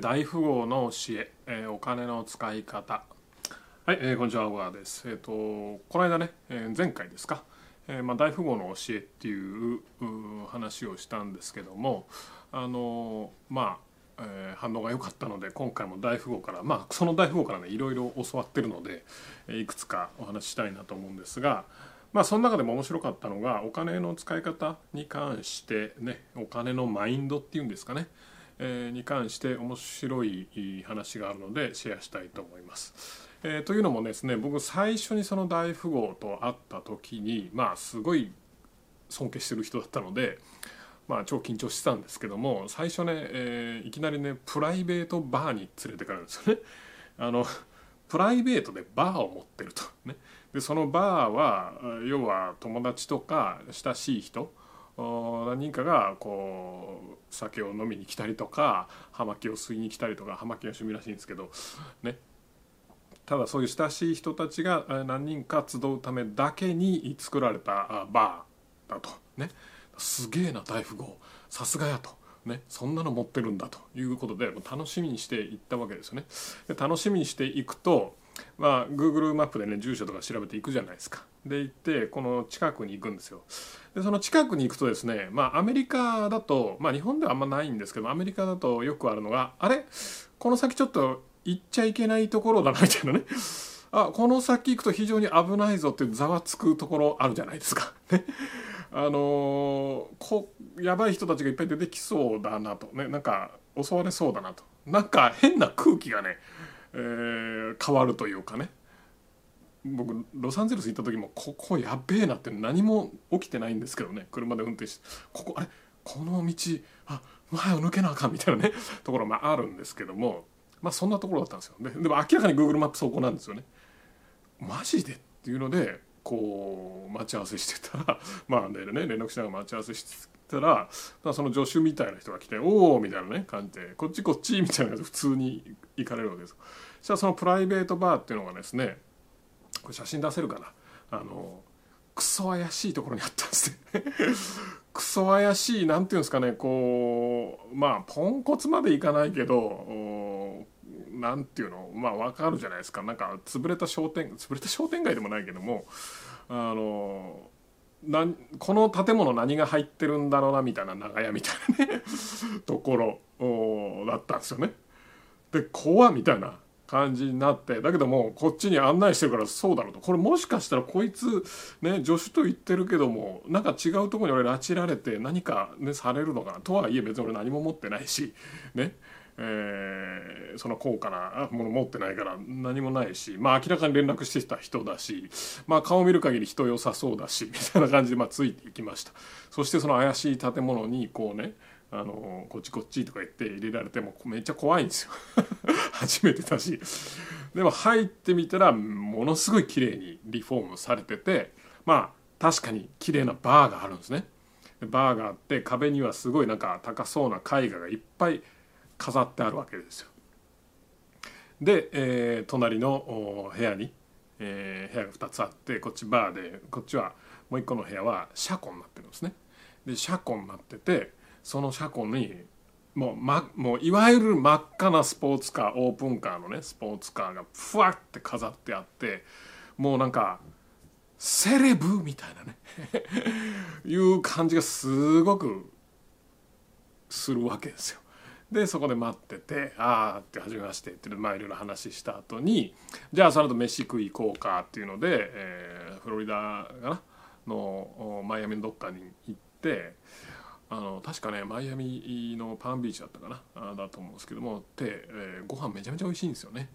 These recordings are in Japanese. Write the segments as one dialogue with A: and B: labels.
A: 大富豪の教ええーお金の使い方。はい、えーこんにちは小川です。えっ、とこの間ね、え前回ですか、えまあ、大富豪の教えっていう話をしたんですけどもあのまあ、え反応が良かったので今回も大富豪からまあその大富豪からねいろいろ教わってるので、えいくつかお話ししたいなと思うんですがまあその中でも面白かったのがお金の使い方に関してねお金のマインドっていうんですかね。に関して面白い話があるのでシェアしたいと思います。えというのもですね僕最初にその大富豪と会った時にまあすごい尊敬してる人だったので、まあ、超緊張してたんですけども最初ね、えいきなりねプライベートバーに連れてかれるんですよね。あのプライベートでバーを持ってるとねでそのバーは要は友達とか親しい人何人かがこう酒を飲みに来たりとか葉巻を吸いに来たりとか葉巻が趣味らしいんですけどねただそういう親しい人たちが何人か集うためだけに作られたバーだとねすげえな大富豪さすがやと。ね、そんなの持ってるんだということで楽しみにしていったわけですよね。で楽しみにしていくと、まあ、Google マップでね住所とか調べていくじゃないですか。で行ってこの近くに行くんですよ。でその近くに行くとですね、まあ、アメリカだと、まあ、日本ではあんまないんですけどアメリカだとよくあるのがあれ？この先ちょっと行っちゃいけないところだなみたいなね。あこの先行くと非常に危ないぞってざわつくところあるじゃないですか。ね。あのーこやばい人たちがいっぱい出てきそうだなと。ねなんか襲われそうだなと。なんか変な空気がね、えー変わるというかね。僕ロサンゼルス行った時もここやべえなって何も起きてないんですけどね。車で運転してここあれ？この道あ前を抜けなあかんみたいなね ところもあるんですけどもまあそんなところだったんですよ。ででも明らかに Google マップそこなんですよね。マジでっていうのでこう待ち合わせしてたら まあでね連絡しながら待ち合わせしてたらその助手みたいな人が来て「おお」みたいなね感じで「こっちこっち」みたいな感じで普通に行かれるわけです。そしたらそのプライベートバーっていうのがですねこれ写真出せるかな。あのクソ怪しいところにあったんですね。クソ怪しいなんていうんですかねこうまあポンコツまでいかないけどおなんていうのまあわかるじゃないですか。なんか潰れた商店潰れた商店街でもないけどもあのなんこの建物何が入ってるんだろうなみたいな長屋みたいなねところだったんですよね。で怖みたいな。感じになって。だけどもこっちに案内してるからそうだろうと。これもしかしたらこいつね助手と言ってるけどもなんか違うところに俺拉致られて何かねされるのかな。とはいえ別に俺何も持ってないしね。えーその高価なもの持ってないから何もないしまあ明らかに連絡してきた人だしまあ顔見る限り人良さそうだしみたいな感じでまあついていきました。そしてその怪しい建物にこうねあのこっちこっちとか言って入れられてもめっちゃ怖いんですよ。初めてだし。でも入ってみたらものすごい綺麗にリフォームされててまあ確かに綺麗なバーがあるんですね。でバーがあって壁にはすごいなんか高そうな絵画がいっぱい飾ってあるわけですよ。で、えー隣の部屋に、えー部屋が2つあってこっちバーでこっちはもう一個の部屋は車庫になってるんですね。で車庫になっててその車庫にもう,、ま、もういわゆる真っ赤なスポーツカーオープンカーのねスポーツカーがふわって飾ってあってもうなんかセレブみたいなね いう感じがすごくするわけですよ。でそこで待ってて「ああ」って「初めまして」ってまあいろいろ話した後にじゃあその後飯食い行こうかっていうので、えーフロリダかな？のマイアミのどっかに行ってあの確かねマイアミのパンビーチだったかなあだと思うんですけどもで、えーご飯めちゃめちゃ美味しいんですよね。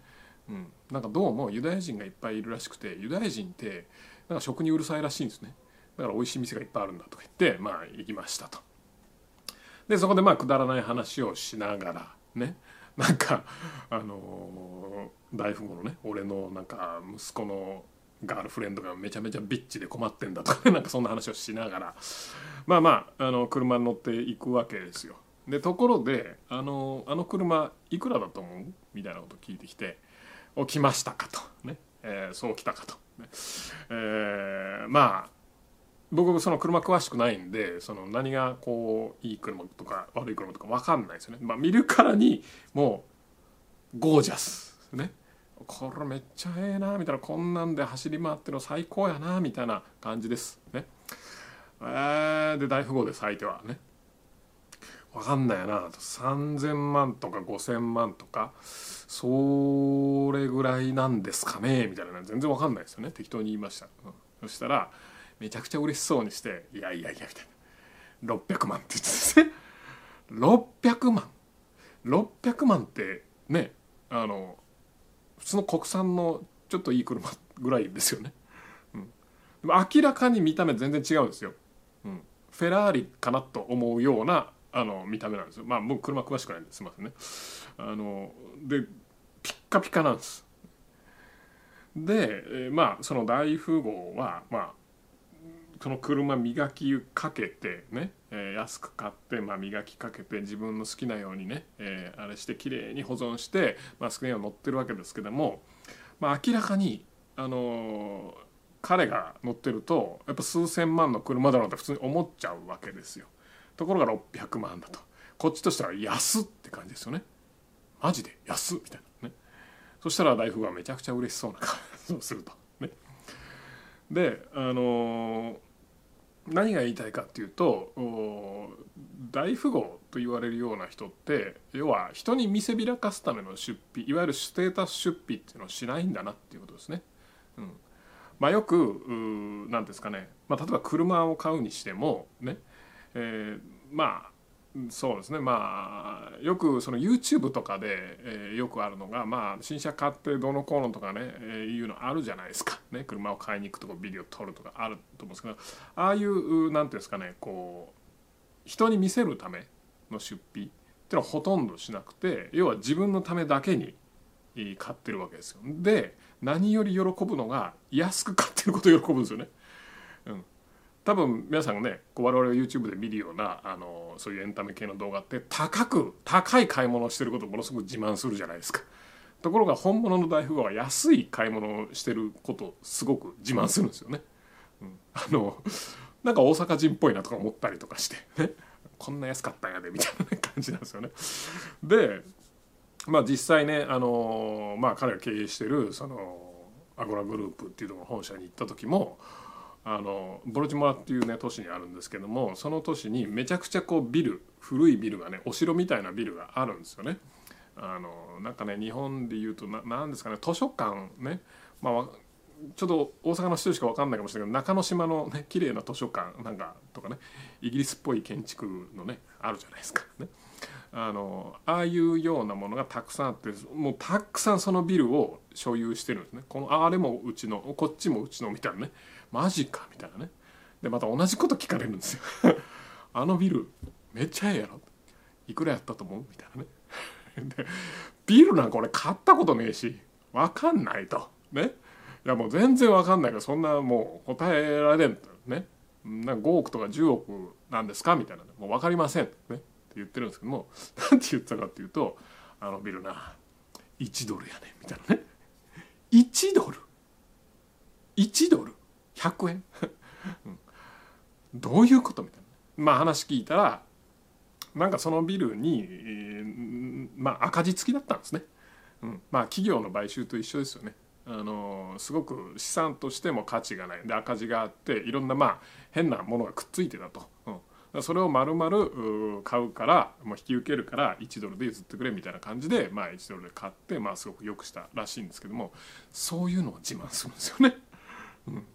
A: うん、なんかどうもユダヤ人がいっぱいいるらしくてユダヤ人ってなんか食にうるさいらしいんですね。だから美味しい店がいっぱいあるんだとか言ってまあ行きましたと。でそこでまあくだらない話をしながらね。なんかあのー大富豪のね俺のなんか息子のガールフレンドがめちゃめちゃビッチで困ってんだとかね。なんかそんな話をしながら。まあまああの車に乗っていくわけですよ。でところであのあの車いくらだと思う？みたいなこと聞いてきて「お来ましたか」と。ね、えーそう来たかと、ね。えーまあ僕その車詳しくないんでその何がこういい車とか悪い車とか分かんないですよね、まあ、見るからにもうゴージャス。ね。これめっちゃええなみたいなこんなんで走り回ってるの最高やなみたいな感じです。ね。えー、で大富豪です相手は。ね。分かんないな3,000万とか5,000万とかそれぐらいなんですかねみたいな。全然分かんないですよね。適当に言いました、うん、そしたらめちゃくちゃ嬉しそうにして「いやいやいや」みたいな。600万って言ってですね。600万。600万ってねあの普通の国産のちょっといい車ぐらいですよね、うん、でも明らかに見た目全然違うんですよ、うん、フェラーリかなと思うようなあの見た目なんですよ。まあ僕車詳しくないんですいませんね。あのでピッカピカなんです。で、え、まあその大富豪はまあその車磨きかけてね、えー、安く買って、まあ、磨きかけて自分の好きなようにね、えー、あれして綺麗に保存して、まあ、好きなように乗ってるわけですけども、まあ、明らかに、あのー、彼が乗ってるとやっぱ数千万の車だろうって普通に思っちゃうわけですよ。ところが600万だと。こっちとしては安って感じですよね。マジで？安みたいなね。そしたら大富豪はめちゃくちゃ嬉しそうな感じをすると。ね。であのー、何が言いたいかっていうと大富豪と言われるような人って要は人に見せびらかすための出費いわゆるステータス出費っていうのをしないんだなっていうことですね。うん。まあ、よく何ですかね、まあ、例えば車を買うにしてもね。えー、まあそうですねまあよくその YouTube とかで、えー、よくあるのがまあ新車買ってどのこうのとかね、えー、いうのあるじゃないですか、ね、車を買いに行くとかビデオ撮るとかあると思うんですけどああいうなんていうんですかねこう人に見せるための出費っていうのはほとんどしなくて要は自分のためだけに買ってるわけですよ。で何より喜ぶのが安く買ってることを喜ぶんですよね。うん、多分皆さんがね我々が YouTube で見るようなあのそういうエンタメ系の動画って高く高い買い物をしてることをものすごく自慢するじゃないですか。ところが本物の大富豪は安い買い物をしてることをすごく自慢するんですよね。うん、あのなんか大阪人っぽいなとか思ったりとかしてねこんな安かったんやでみたいな感じなんですよね。でまあ実際ねあのまあ彼が経営してるそのアゴラグループっていうところの本社に行った時もあのボルチモラっていうね都市にあるんですけどもその都市にめちゃくちゃこうビル古いビルがねお城みたいなビルがあるんですよね。あのなんかね日本でいうと何ですかね図書館ね、まあ、ちょっと大阪の人しか分かんないかもしれないけど中之島のね綺麗な図書館なんかとかねイギリスっぽい建築のねあるじゃないですかね。あのああいうようなものがたくさんあってもうたくさんそのビルを所有してるんですねこのあれもうちのこっちもうちのみたいなねマジかみたいなね。でまた同じこと聞かれるんですよ。あのビルめっちゃええやろ。いくらやったと思う？みたいなね。でビルなんか俺買ったことねえし分かんないと。ね。いやもう全然分かんないからそんなもう答えられんとね。なんか5億とか10億なんですか？みたいなもう分かりません。ね。って言ってるんですけども。何て言ったかっていうと「あのビルな1ドルやね」みたいなね。1ドル？1ドル？100円、どういうことみたいな。まあ話聞いたらなんかそのビルに、えー、まあ赤字付きだったんですね、うん、まあ企業の買収と一緒ですよね。あのすごく資産としても価値がない。で赤字があっていろんなまあ変なものがくっついてたと、うん、それを丸々買うからもう引き受けるから1ドルで譲ってくれみたいな感じで、まあ、1ドルで買って、まあ、すごく良くしたらしいんですけどもそういうのを自慢するんですよね。うん、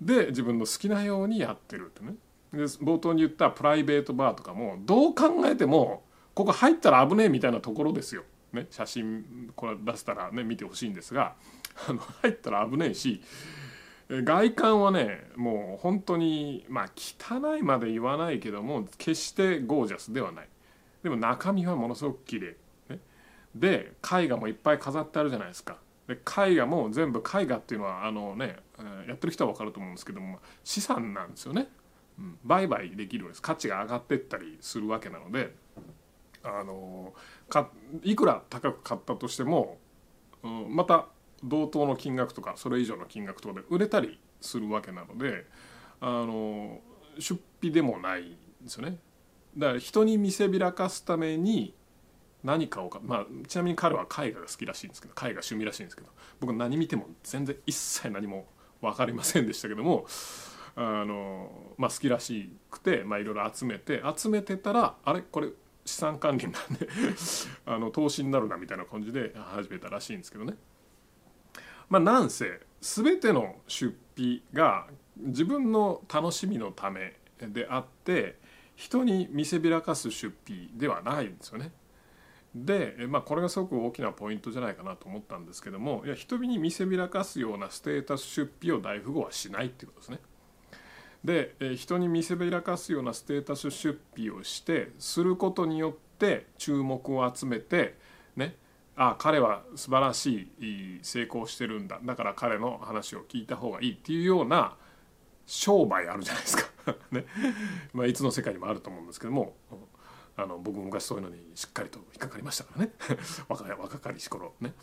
A: で自分の好きなようにやってるってね。で冒頭に言ったプライベートバーとかもどう考えてもここ入ったら危ねえみたいなところですよ。ね、写真これ出したらね見てほしいんですがあの入ったら危ねえし外観はねもう本当にまあ汚いまで言わないけども決してゴージャスではないでも中身はものすごく綺麗ねで絵画もいっぱい飾ってあるじゃないですかで絵画も全部絵画っていうのはあのねやってる人は分かると思うんですけども資産なんですよね、うん、売買できるんです価値が上がってったりするわけなのであのかいくら高く買ったとしても、うん、また同等の金額とかそれ以上の金額とかで売れたりするわけなのであの出費でもないんですよね。だから人に見せびらかすために何かをか、まあ、ちなみに彼は絵画が好きらしいんですけど絵画趣味らしいんですけど僕何見ても全然一切何も分かりませんでしたけどもあの、まあ、好きらしくて、まあ、いろいろ集めて集めてたらあれこれ資産管理なんで あの投資になるなみたいな感じで始めたらしいんですけどね。まあ、なんせ全ての出費が自分の楽しみのためであって人に見せびらかす出費ではないんですよね。で、まあ、これがすごく大きなポイントじゃないかなと思ったんですけどもいや人に見せびらかすようなステータス出費を大富豪はしないっていうことですね。で人に見せびらかすようなステータス出費をしてすることによって注目を集めてねあ彼は素晴らしい成功してるんだ。だから彼の話を聞いた方がいいっていうような商売あるじゃないですか。ね。まあ、いつの世界にもあると思うんですけども。あの僕も昔そういうのにしっかりと引っかかりましたからね 若若かりし頃ね、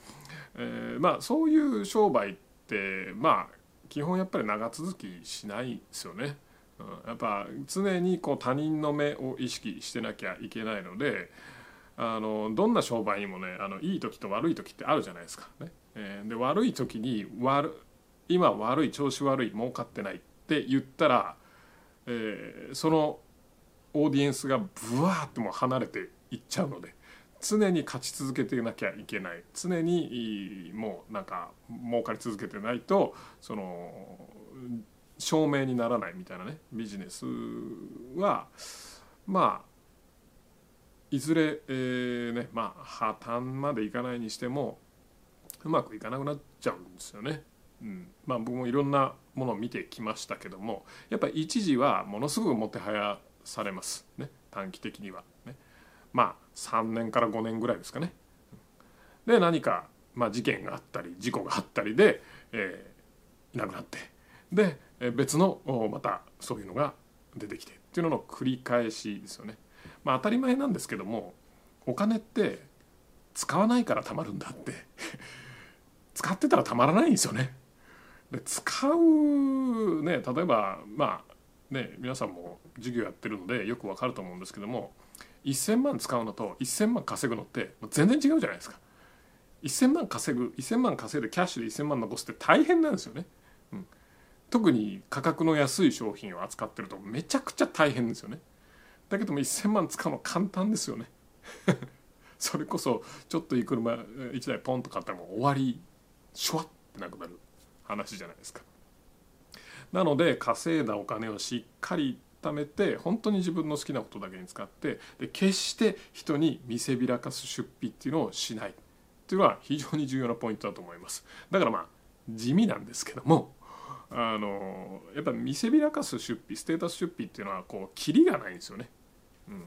A: えー、まあそういう商売ってまあ基本やっぱり長続きしないですよね。うん、やっぱ常にこう他人の目を意識してなきゃいけないのであのどんな商売にもねあのいい時と悪い時ってあるじゃないですか。ねえー、で悪い時に悪今悪い調子悪い儲かってないって言ったら、えー、そのオーディエンスがブワーっても離れていっちゃうので常に勝ち続けてなきゃいけない常にもうなんか儲かり続けてないとその証明にならないみたいなねビジネスはまあいずれ、えー、ねまあ破綻までいかないにしてもうまくいかなくなっちゃうんですよね。うん、まあ僕もいろんなものを見てきましたけどもやっぱり一時はものすごくもてはやされますね短期的にはね。まあ3年から5年ぐらいですかね。で何か、まあ、事件があったり事故があったりで、えー、いなくなってで別のまたそういうのが出てきてっていうのの繰り返しですよね。まあ、当たり前なんですけどもお金って使わないからたまるんだって 使ってたらたまらないんですよね。で使うね例えばまあね皆さんも授業やってるのでよくわかると思うんですけども1,000万使うのと1,000万稼ぐのって全然違うじゃないですか。1,000万稼ぐ1,000万稼いでキャッシュで1,000万残すって大変なんですよね。うん、特に価格の安い商品を扱ってるとめちゃくちゃ大変ですよね。だけども1,000万使うの簡単ですよね。それこそちょっといい車1台ポンと買ったらもう終わりシュワッてなくなる話じゃないですか。なので稼いだお金をしっかり貯めて本当に自分の好きなことだけに使ってで決して人に見せびらかす出費っていうのをしない。っていうのは非常に重要なポイントだと思います。だからまあ地味なんですけどもあのやっぱ見せびらかす出費ステータス出費っていうのはこうキリがないんですよね。うん、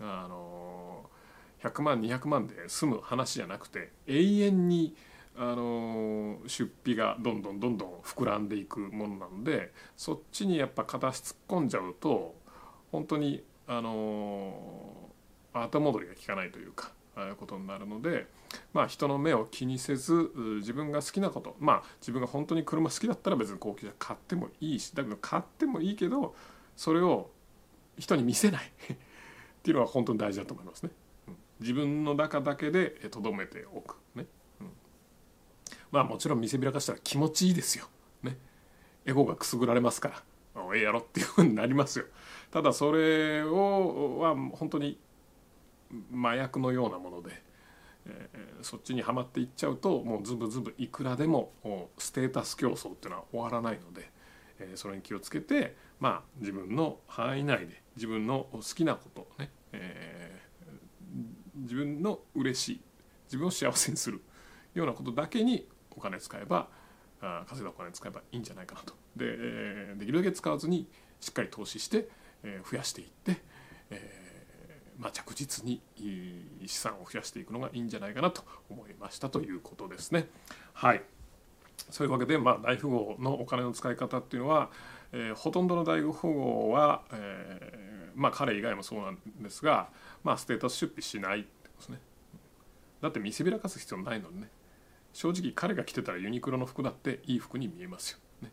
A: あの100万200万で済む話じゃなくて永遠にあの出費がどんどんどんどん膨らんでいくものなのでそっちにやっぱ片足突っ込んじゃうと本当にあの後戻りが効かないというかああいうことになるので、まあ、人の目を気にせず自分が好きなことまあ自分が本当に車好きだったら別に高級車買ってもいいしだけど買ってもいいけどそれを人に見せない っていうのは本当に大事だと思いますね。自分の中だけでとどめておくね。まあもちろん見せびらかしたら気持ちいいですよ。ね。エゴがくすぐられますから、ええやろっていうふうになりますよ。ただそれをは本当に麻薬のようなもので、えー、そっちにはまっていっちゃうともうズブズブいくらでもステータス競争っていうのは終わらないので、えー、それに気をつけてまあ自分の範囲内で自分の好きなことね、えー、自分の嬉しい自分を幸せにするようなことだけにお金使えばあ稼いだお金使えばいいんじゃないかなとで,、できるだけ使わずにしっかり投資して、え、増やしていって、えまあ、着実に資産を増やしていくのがいいんじゃないかなと思いましたということですね。はいそういうわけで、まあ、大富豪のお金の使い方っていうのは、えー、ほとんどの大富豪は、えー、まあ彼以外もそうなんですが、まあ、ステータス出費しないってことですね。だって見せびらかす必要ないのでね正直彼が着てたらユニクロの服だっていい服に見えますよ。ね、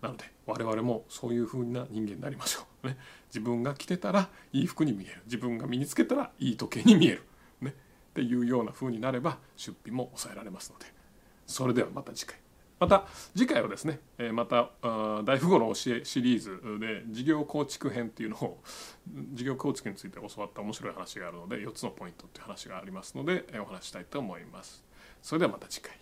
A: なので我々もそういう風な人間になりましょう。ね、自分が着てたらいい服に見える自分が身につけたらいい時計に見える。ね、っていうような風になれば出費も抑えられますのでそれではまた次回また次回はですねまた大富豪の教えシリーズで事業構築編っていうのを事業構築について教わった面白い話があるので4つのポイントっていう話がありますのでお話したいと思います。それではまた次回